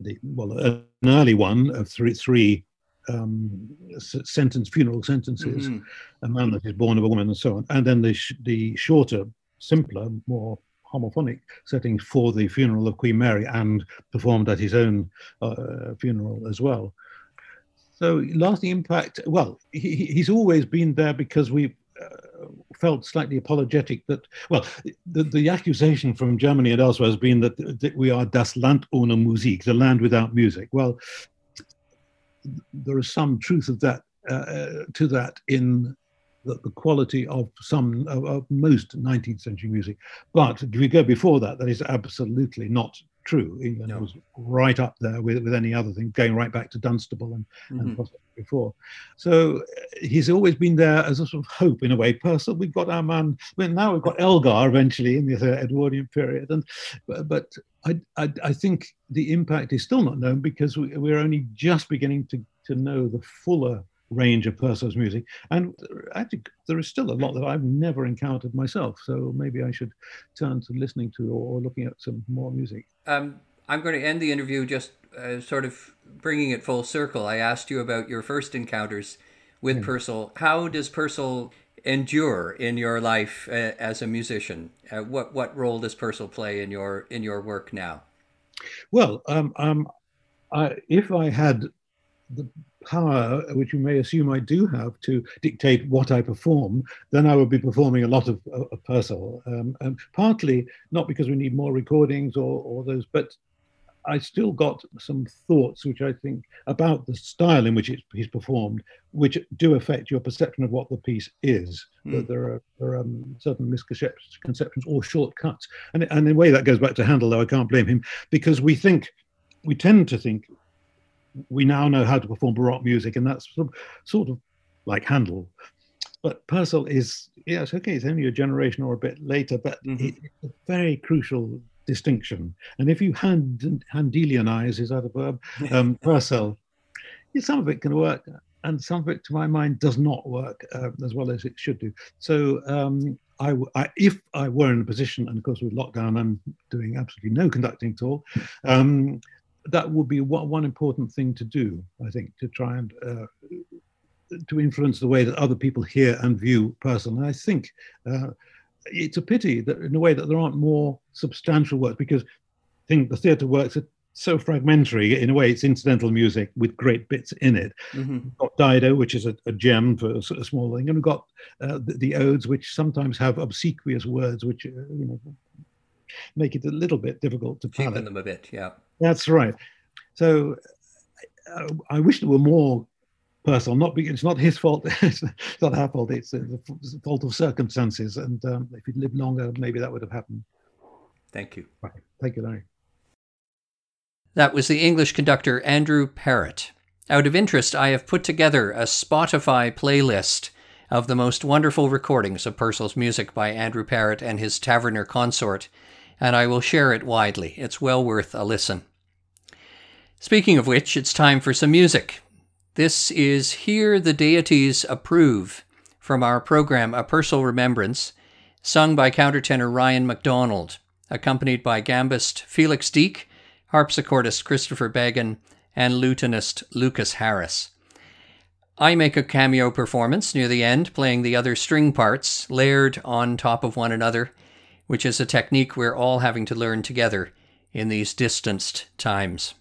the well, an early one of three three um, sentence funeral sentences, mm-hmm. a man that is born of a woman, and so on, and then the sh- the shorter, simpler, more homophonic settings for the funeral of Queen Mary and performed at his own uh, funeral as well. So lasting impact. Well, he, he's always been there because we uh, felt slightly apologetic that well, the, the accusation from Germany and elsewhere has been that, that we are das Land ohne Musik, the land without music. Well, there is some truth of that uh, to that in the, the quality of some of, of, most 19th century music. But if we go before that, that is absolutely not true. England no. was right up there with, with any other thing, going right back to Dunstable and, mm-hmm. and before. So uh, he's always been there as a sort of hope in a way. Purcell, we've got our man. Well, now we've got Elgar eventually in the Edwardian period, and but, but I, I, I think the impact is still not known because we, we're only just beginning to to know the fuller range of Purcell's music. And actually, there is still a lot that I've never encountered myself. So maybe I should turn to listening to or, looking at some more music. Um, I'm going to end the interview just uh, sort of bringing it full circle. I asked you about your first encounters with yeah. Purcell. How does Purcell endure in your life uh, as a musician? Uh, what what role does Purcell play in your in your work now? Well, um, um, I, if I had the power which you may assume I do have to dictate what I perform, then I would be performing a lot of, of Purcell. Um, and partly not because we need more recordings or, or those, but I still got some thoughts which I think about the style in which it's, he's performed, which do affect your perception of what the piece is. Mm. That there are, there are um, certain misconceptions or shortcuts, and and in a way that goes back to Handel, though I can't blame him because we think we tend to think we now know how to perform Baroque music, and that's sort of, sort of like Handel. But Purcell is, yes, okay, it's only a generation or a bit later, but mm-hmm. it's a very crucial distinction. And if you hand, Handelianize, is that a verb, [laughs] um, Purcell, some of it can work, and some of it, to my mind, does not work uh, as well as it should do. So um, I, I, if I were in a position, and of course with lockdown, I'm doing absolutely no conducting at all, um, that would be one, one important thing to do, I think, to try and uh, to influence the way that other people hear and view Purcell. And I think uh, it's a pity that, in a way, that there aren't more substantial works because I think the theatre works are so fragmentary. In a way, it's incidental music with great bits in it. Mm-hmm. We've got Dido, which is a, a gem for a, a, small thing, and we've got uh, the, the, odes, which sometimes have obsequious words, which uh, you know make it a little bit difficult to palate. them a bit, yeah. That's right. So uh, I wish there were more Purcell. Not because it's not his fault. [laughs] it's not our fault. It's the fault of circumstances. And um, if he'd lived longer, maybe that would have happened. Thank you. Right. Thank you, Larry. That was the English conductor Andrew Parrott. Out of interest, I have put together a Spotify playlist of the most wonderful recordings of Purcell's music by Andrew Parrott and his Taverner consort, and I will share it widely. It's well worth a listen. Speaking of which, it's time for some music. This is Here the Deities Approve from our program A Purcell Remembrance, sung by countertenor Ryan MacDonald, accompanied by gambist Felix Deak, harpsichordist Christopher Bagan, and lutenist Lucas Harris. I make a cameo performance near the end, playing the other string parts, layered on top of one another, which is a technique we're all having to learn together in these distanced times.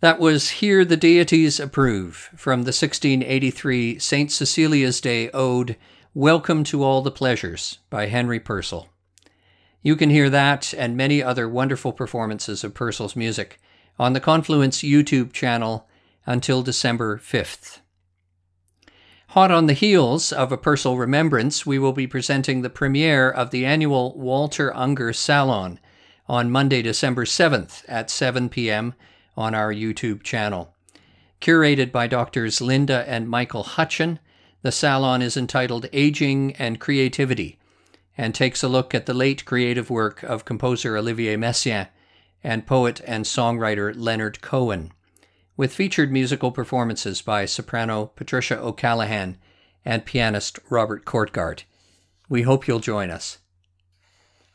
That was Here the Deities Approve from the 1683 St. Cecilia's Day Ode, Welcome to All the Pleasures by Henry Purcell. You can hear that and many other wonderful performances of Purcell's music on the Confluence YouTube channel until December 5th. Hot on the heels of a Purcell remembrance, we will be presenting the premiere of the annual Walter Unger Salon on Monday, December 7th at 7 p.m on our YouTube channel. Curated by Doctors Linda and Michael Hutcheon, the salon is entitled Aging and Creativity and takes a look at the late creative work of composer Olivier Messiaen and poet and songwriter Leonard Cohen, with featured musical performances by soprano Patricia O'Callaghan and pianist Robert Kortgaard. We hope you'll join us.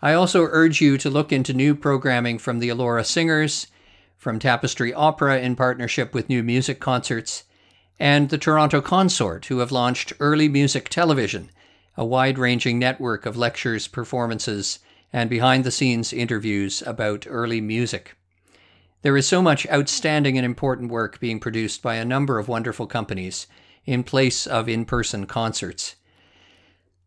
I also urge you to look into new programming from the Elora Singers from Tapestry Opera in partnership with New Music Concerts, and the Toronto Consort, who have launched Early Music Television, a wide ranging network of lectures, performances, and behind the scenes interviews about early music. There is so much outstanding and important work being produced by a number of wonderful companies in place of in person concerts.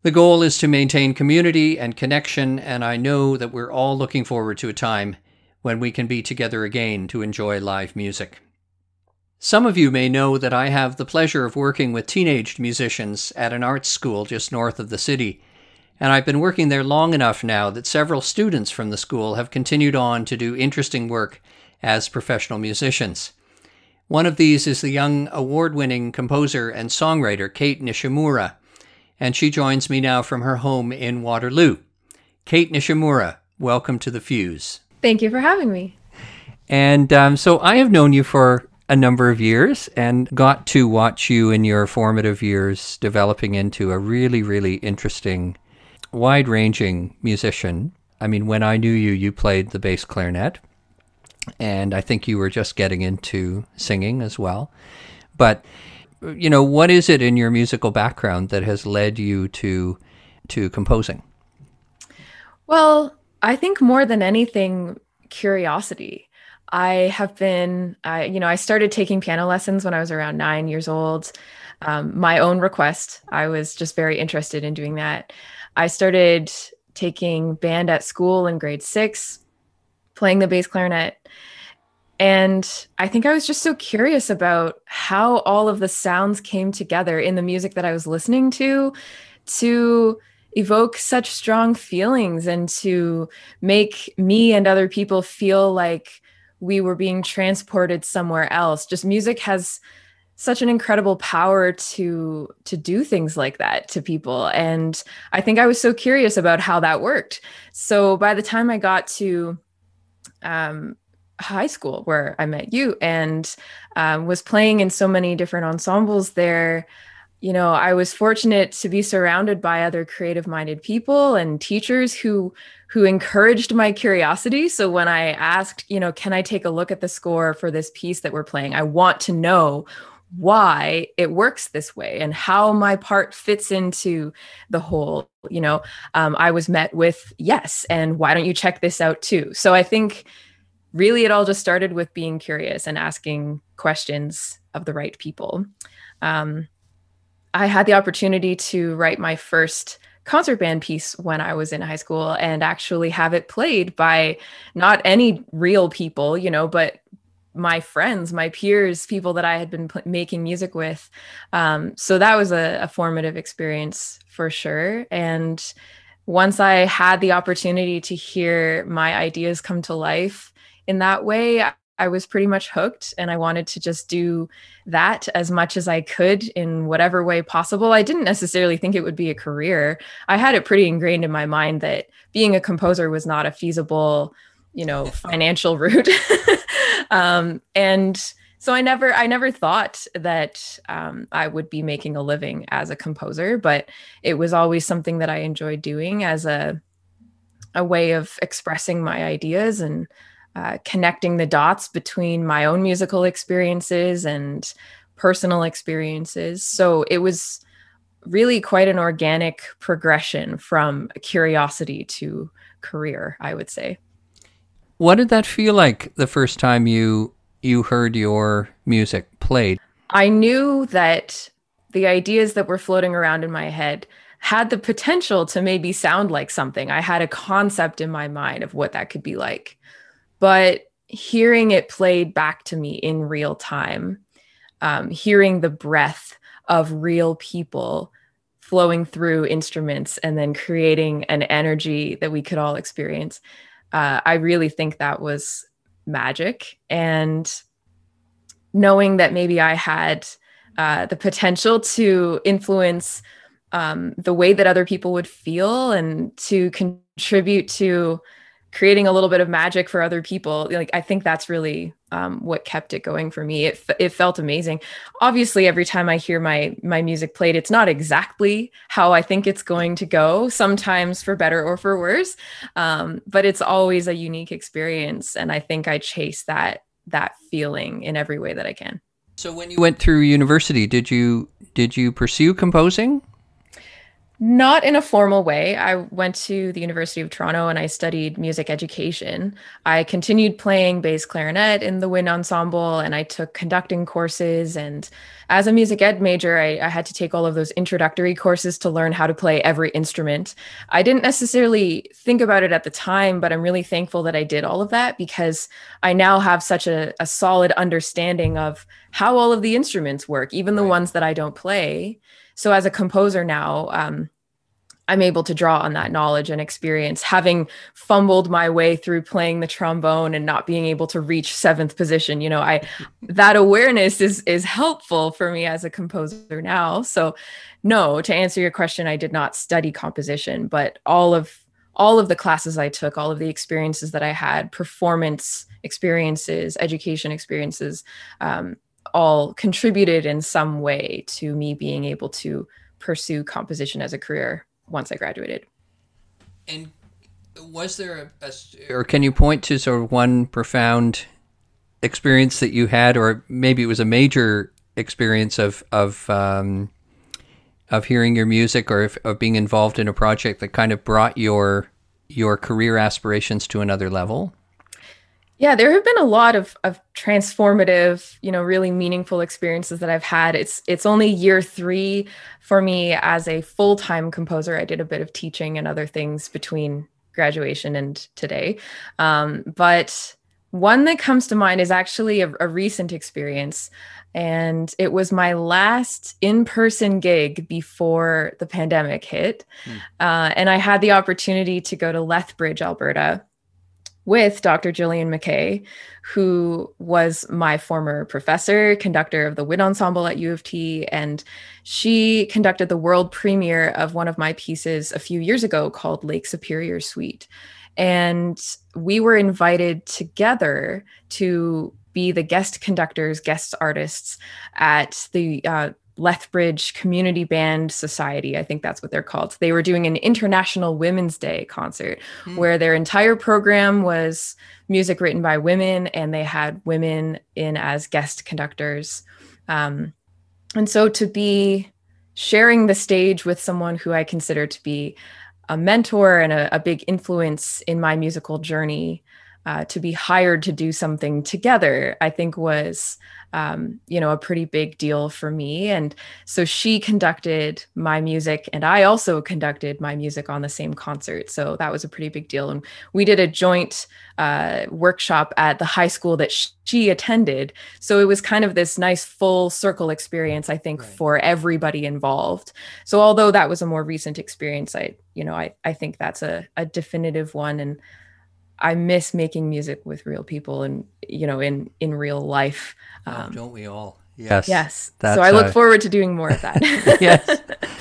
The goal is to maintain community and connection, and I know that we're all looking forward to a time when we can be together again to enjoy live music. Some of you may know that I have the pleasure of working with teenage musicians at an arts school just north of the city, and I've been working there long enough now that several students from the school have continued on to do interesting work as professional musicians. One of these is the young award winning composer and songwriter Cait Nishimura, and she joins me now from her home in Waterloo. Cait Nishimura, welcome to The Fuse. Thank you for having me. And um, so I have known you for a number of years and got to watch you in your formative years developing into a really, really interesting, wide ranging musician. I mean, when I knew you, you played the bass clarinet, and I think you were just getting into singing as well. But, you know, what is it in your musical background that has led you to to composing? Well, I think more than anything, curiosity. I have been, I, you know, I started taking piano lessons when I was around nine years old. Um, my own request. I was just very interested in doing that. I started taking band at school in grade six, playing the bass clarinet. And I think I was just so curious about how all of the sounds came together in the music that I was listening to to evoke such strong feelings and to make me and other people feel like we were being transported somewhere else. Just music has such an incredible power to to do things like that to people and i think i was so curious about how that worked so by the time i got to um, high school where i met you and um, was playing in so many different ensembles there you know i was fortunate to be surrounded by other creative minded people and teachers who who encouraged my curiosity. So when i asked you know can i take a look at the score for this piece that we're playing? I want to know why it works this way and how my part fits into the whole you know. Um, i was met with yes and why don't you check this out too? So i think really it all just started with being curious and asking questions of the right people. Um, i had the opportunity to write my first concert band piece when I was in high school and actually have it played by not any real people, you know, but my friends, my peers, people that I had been pl- making music with. Um, so that was a, a formative experience for sure. And once I had the opportunity to hear my ideas come to life in that way, I was pretty much hooked and I wanted to just do that as much as I could in whatever way possible. I didn't necessarily think it would be a career. I had it pretty ingrained in my mind that being a composer was not a feasible, you know, financial [laughs] route. um, and so I never I never thought that um, I would be making a living as a composer, but it was always something that I enjoyed doing as a a way of expressing my ideas and uh, connecting the dots between my own musical experiences and personal experiences. So it was really quite an organic progression from curiosity to career, I would say. What did that feel like the first time you you heard your music played? I knew that the ideas that were floating around in my head had the potential to maybe sound like something. I had a concept in my mind of what that could be like. But hearing it played back to me in real time, um, hearing the breath of real people flowing through instruments and then creating an energy that we could all experience uh, I really think that was magic. And knowing that maybe I had uh, the potential to influence um, the way that other people would feel and to contribute to creating a little bit of magic for other people like i think that's really um, what kept it going for me. It, it felt amazing. Obviously every time i hear my my music played it's not exactly how i think it's going to go sometimes for better or for worse um, but it's always a unique experience and i think i chase that that feeling in every way that i can. So when you went through university did you did you pursue composing not in a formal way. I went to the University of Toronto and I studied music education. I continued playing bass clarinet in the wind ensemble and I took conducting courses. And as a music ed major, I, I, had to take all of those introductory courses to learn how to play every instrument. I didn't necessarily think about it at the time, but I'm really thankful that I did all of that because I now have such a, a solid understanding of how all of the instruments work, even the ones that I don't play so as a composer now um, i'm able to draw on that knowledge and experience having fumbled my way through playing the trombone and not being able to reach seventh position. You know i that awareness is is helpful for me as a composer now. So no to answer your question i did not study composition but all of all of the classes i took all of the experiences that i had performance experiences education experiences um, all contributed in some way to me being able to pursue composition as a career once I graduated. And was there a, a, or can you point to sort of one profound experience that you had, or maybe it was a major experience of of um, of hearing your music or if, of being involved in a project that kind of brought your your career aspirations to another level? Yeah, there have been a lot of of transformative, you know, really meaningful experiences that I've had. It's it's only year 3 for me as a full-time composer. I did a bit of teaching and other things between graduation and today. Um, but one that comes to mind is actually a, a recent experience. And it was my last in person gig before the pandemic hit. Mm. Uh, and I had the opportunity to go to Lethbridge, Alberta with Dr. Gillian MacKay, who was my former professor, conductor of the wind ensemble at U of T. And she conducted the world premiere of one of my pieces a few years ago called Lake Superior Suite. And we were invited together to be the guest conductors, guest artists at the uh, Lethbridge Community Band Society. I think that's what they're called. They were doing an International Women's Day concert mm. where their entire program was music written by women and they had women in as guest conductors. Um, and so to be sharing the stage with someone who I consider to be a mentor and a, a big influence in my musical journey uh, to be hired to do something together, I think was, um, you know, a pretty big deal for me. And so she conducted my music, and I also conducted my music on the same concert. So that was a pretty big deal. And we did a joint uh, workshop at the high school that she attended. So it was kind of this nice full circle experience, I think, right. for everybody involved. So although that was a more recent experience, I, you know, I, I think that's a, a definitive one. And I miss making music with real people and you know in in real life. Oh, um, oh, don't we all? Yes. Yes. so I look uh, forward to doing more of that. [laughs] [laughs] yes.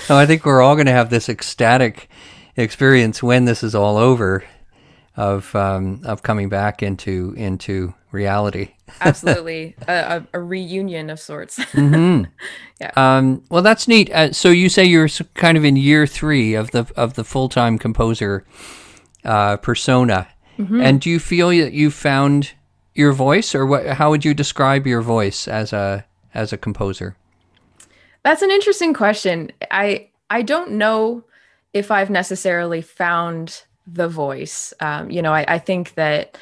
No, I think we're all going to have this ecstatic experience when this is all over, of um, of coming back into into reality. Absolutely, [laughs] a, a, a, reunion of sorts. mm-hmm. Yeah. Um, well, that's neat. Uh, so you say you're kind of in year three of the of the full time composer uh, persona. Mm-hmm. And do you feel that you found your voice, or what? How would you describe your voice as a as a composer? That's an interesting question. I I don't know if I've necessarily found the voice. Um, you know, I, I think that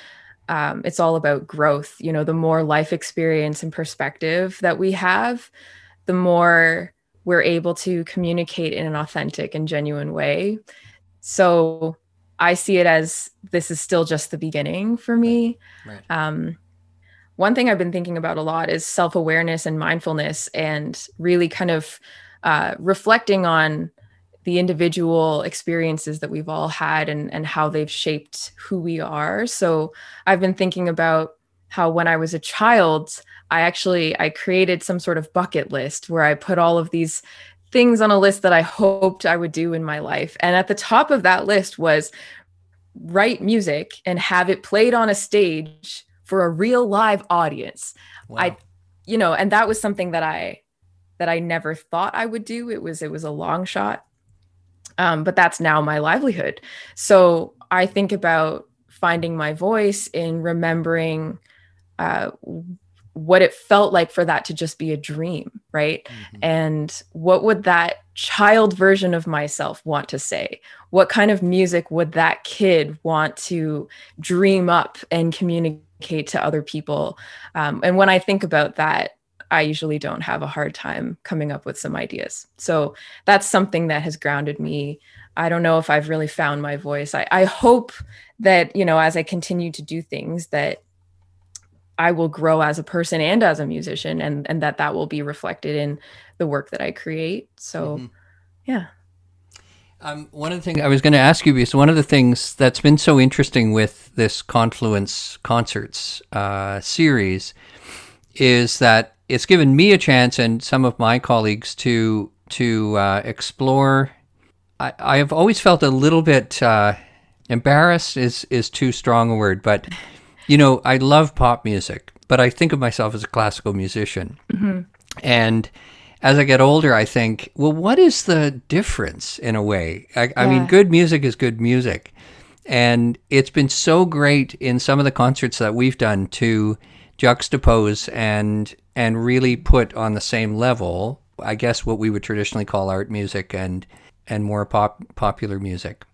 um, it's all about growth. You know, the more life experience and perspective that we have, the more we're able to communicate in an authentic and genuine way. So I see it as this is still just the beginning for me. Right. Um, one thing I've been thinking about a lot is self awareness and mindfulness, and really kind of uh, reflecting on the individual experiences that we've all had and, and how they've shaped who we are. So I've been thinking about how when I was a child, I actually I created some sort of bucket list where I put all of these things on a list that I hoped I would do in my life. And at the top of that list was write music and have it played on a stage for a real live audience. Wow. I you know, and that was something that I that I never thought I would do. It was it was a long shot. Um, but that's now my livelihood. So I think about finding my voice in remembering uh, what it felt like for that to just be a dream, right? Mm-hmm. And what would that child version of myself want to say? What kind of music would that kid want to dream up and communicate to other people? Um, and when I think about that, I usually don't have a hard time coming up with some ideas. So that's something that has grounded me. I don't know if I've really found my voice. I, I hope that, you know, as I continue to do things, that I will grow as a person and as a musician and and that that will be reflected in the work that I create. So mm-hmm. yeah. Um, one of the things I was going to ask you is one of the things that's been so interesting with this Confluence concerts uh, series is that it's given me a chance and some of my colleagues to to uh, explore. I, I have always felt a little bit uh, embarrassed is is too strong a word, but you know, I love pop music, but I think of myself as a classical musician. Mm-hmm. And as I get older, I think, well, what is the difference in a way? I, yeah. I, mean, good music is good music. And it's been so great in some of the concerts that we've done to juxtapose and and really put on the same level I guess what we would traditionally call art music and and more pop popular music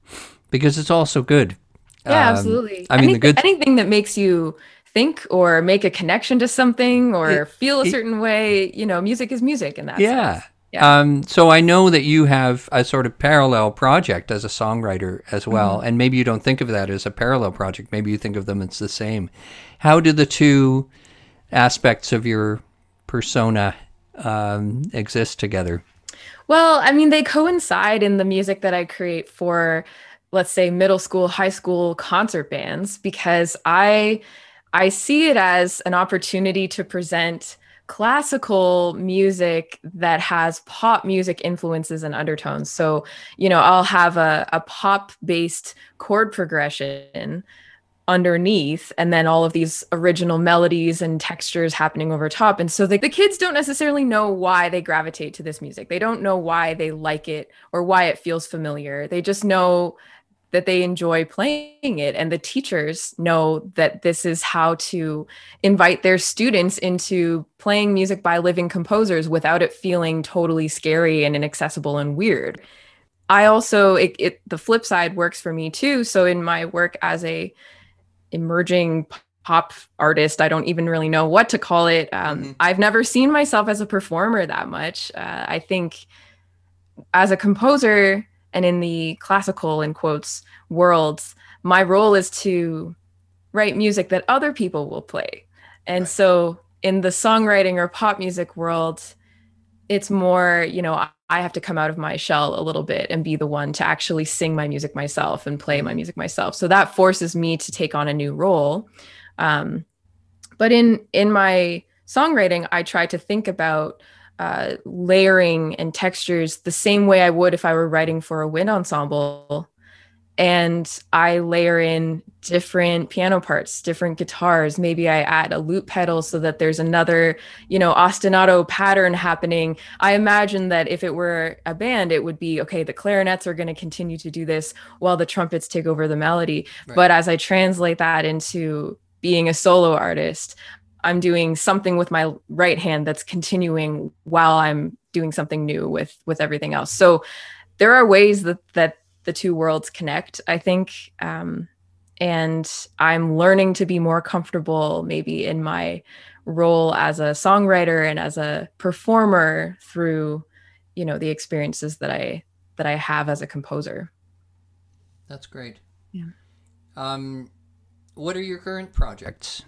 because it's also good. Yeah, Um, absolutely. I mean, the anything, good anything that makes you think or make a connection to something or It- feel a it- certain way, you know, music is music in that yeah. sense. Yeah. Um, so I know that you have a sort of parallel project as a songwriter as well, Mm-hmm. and maybe you don't think of that as a parallel project. Maybe you think of them as the same. How do the two aspects of your persona um, exist together? Well, I mean, they coincide in the music that I create for, let's say, middle school, high school concert bands, because I I see it as an opportunity to present classical music that has pop music influences and undertones. So, you know, I'll have a, a pop based chord progression underneath and then all of these original melodies and textures happening over top. And so the, the kids don't necessarily know why they gravitate to this music. They don't know why they like it or why it feels familiar. They just know that they enjoy playing it. And the teachers know that this is how to invite their students into playing music by living composers without it feeling totally scary and inaccessible and weird. I also it, it the flip side works for me too. So in my work as a emerging pop artist i don't even really know what to call it. Um, Mhm. i've never seen myself as a performer that much. Uh, i think as a composer and in the classical in quotes worlds my role is to write music that other people will play. And Right. so in the songwriting or pop music world it's more you know I- i have to come out of my shell a little bit and be the one to actually sing my music myself and play my music myself. So that forces me to take on a new role. Um, but in in my songwriting i try to think about uh, layering and textures the same way i would if i were writing for a wind ensemble and I layer in different piano parts, different guitars. Maybe I add a loop pedal so that there's another, you know, ostinato pattern happening. I imagine that if it were a band, it would be okay, the clarinets are going to continue to do this while the trumpets take over the melody. Right. But as I translate that into being a solo artist, I'm doing something with my right hand that's continuing while I'm doing something new with with everything else. So there are ways that that the two worlds connect, I think. Um, and I'm learning to be more comfortable maybe in my role as a songwriter and as a performer through, you know, the experiences that I that I have as a composer. That's great. Yeah. Um, what are your current projects?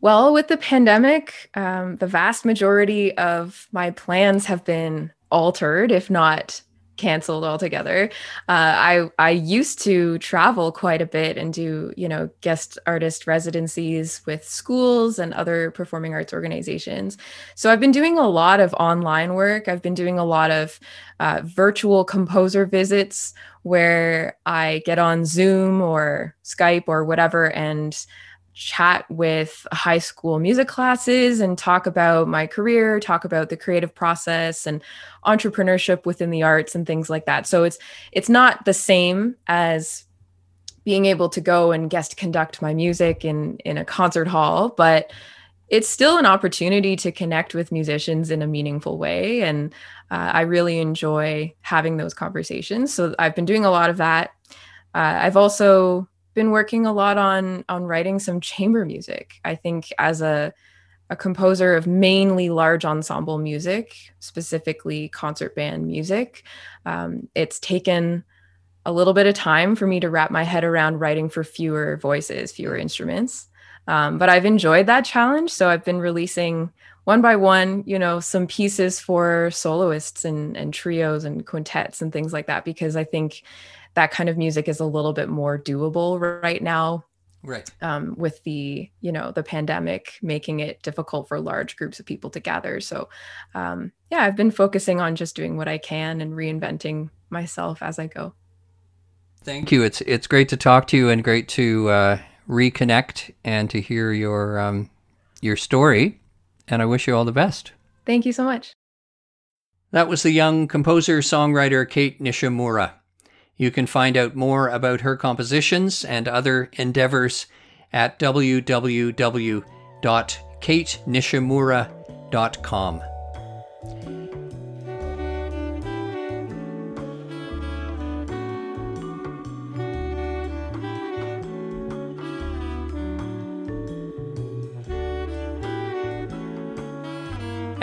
Well, with the pandemic, um, the vast majority of my plans have been altered, if not canceled altogether. Uh, I I used to travel quite a bit and do you know guest artist residencies with schools and other performing arts organizations. So I've been doing a lot of online work. I've been doing a lot of uh, virtual composer visits where I get on Zoom or Skype or whatever and chat with high school music classes and talk about my career, talk about the creative process and entrepreneurship within the arts and things like that. So it's it's not the same as being able to go and guest conduct my music in in a concert hall, but it's still an opportunity to connect with musicians in a meaningful way and uh, I really enjoy having those conversations. So I've been doing a lot of that. Uh, I've also been working a lot on on writing some chamber music. I think as a a composer of mainly large ensemble music, specifically concert band music, um, it's taken a little bit of time for me to wrap my head around writing for fewer voices, fewer instruments. Um, but I've enjoyed that challenge, so I've been releasing one by one, you know, some pieces for soloists and and trios and quintets and things like that because I think that kind of music is a little bit more doable right now Right. um, with the you know the pandemic making it difficult for large groups of people to gather so um, yeah i've been focusing on just doing what i can and reinventing myself as i go Thank you. It's it's great to talk to you and great to uh, reconnect and to hear your um, your story. And I wish you all the best. thank you so much That was the young composer songwriter Cait Nishimura. You can find out more about her compositions and other endeavors at www.caitnishimura.com.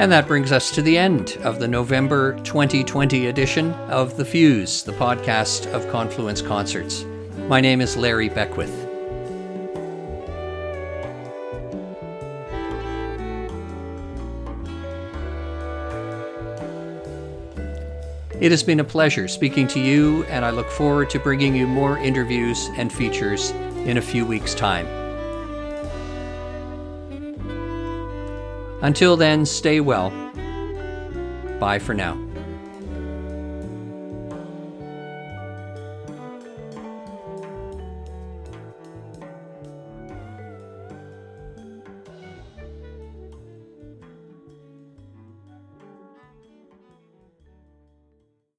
And that brings us to the end of the November 2020 edition of The Fuse, the podcast of Confluence Concerts. My name is Larry Beckwith. It has been a pleasure speaking to you, and I look forward to bringing you more interviews and features in a few weeks' time. Until then, stay well. Bye for now.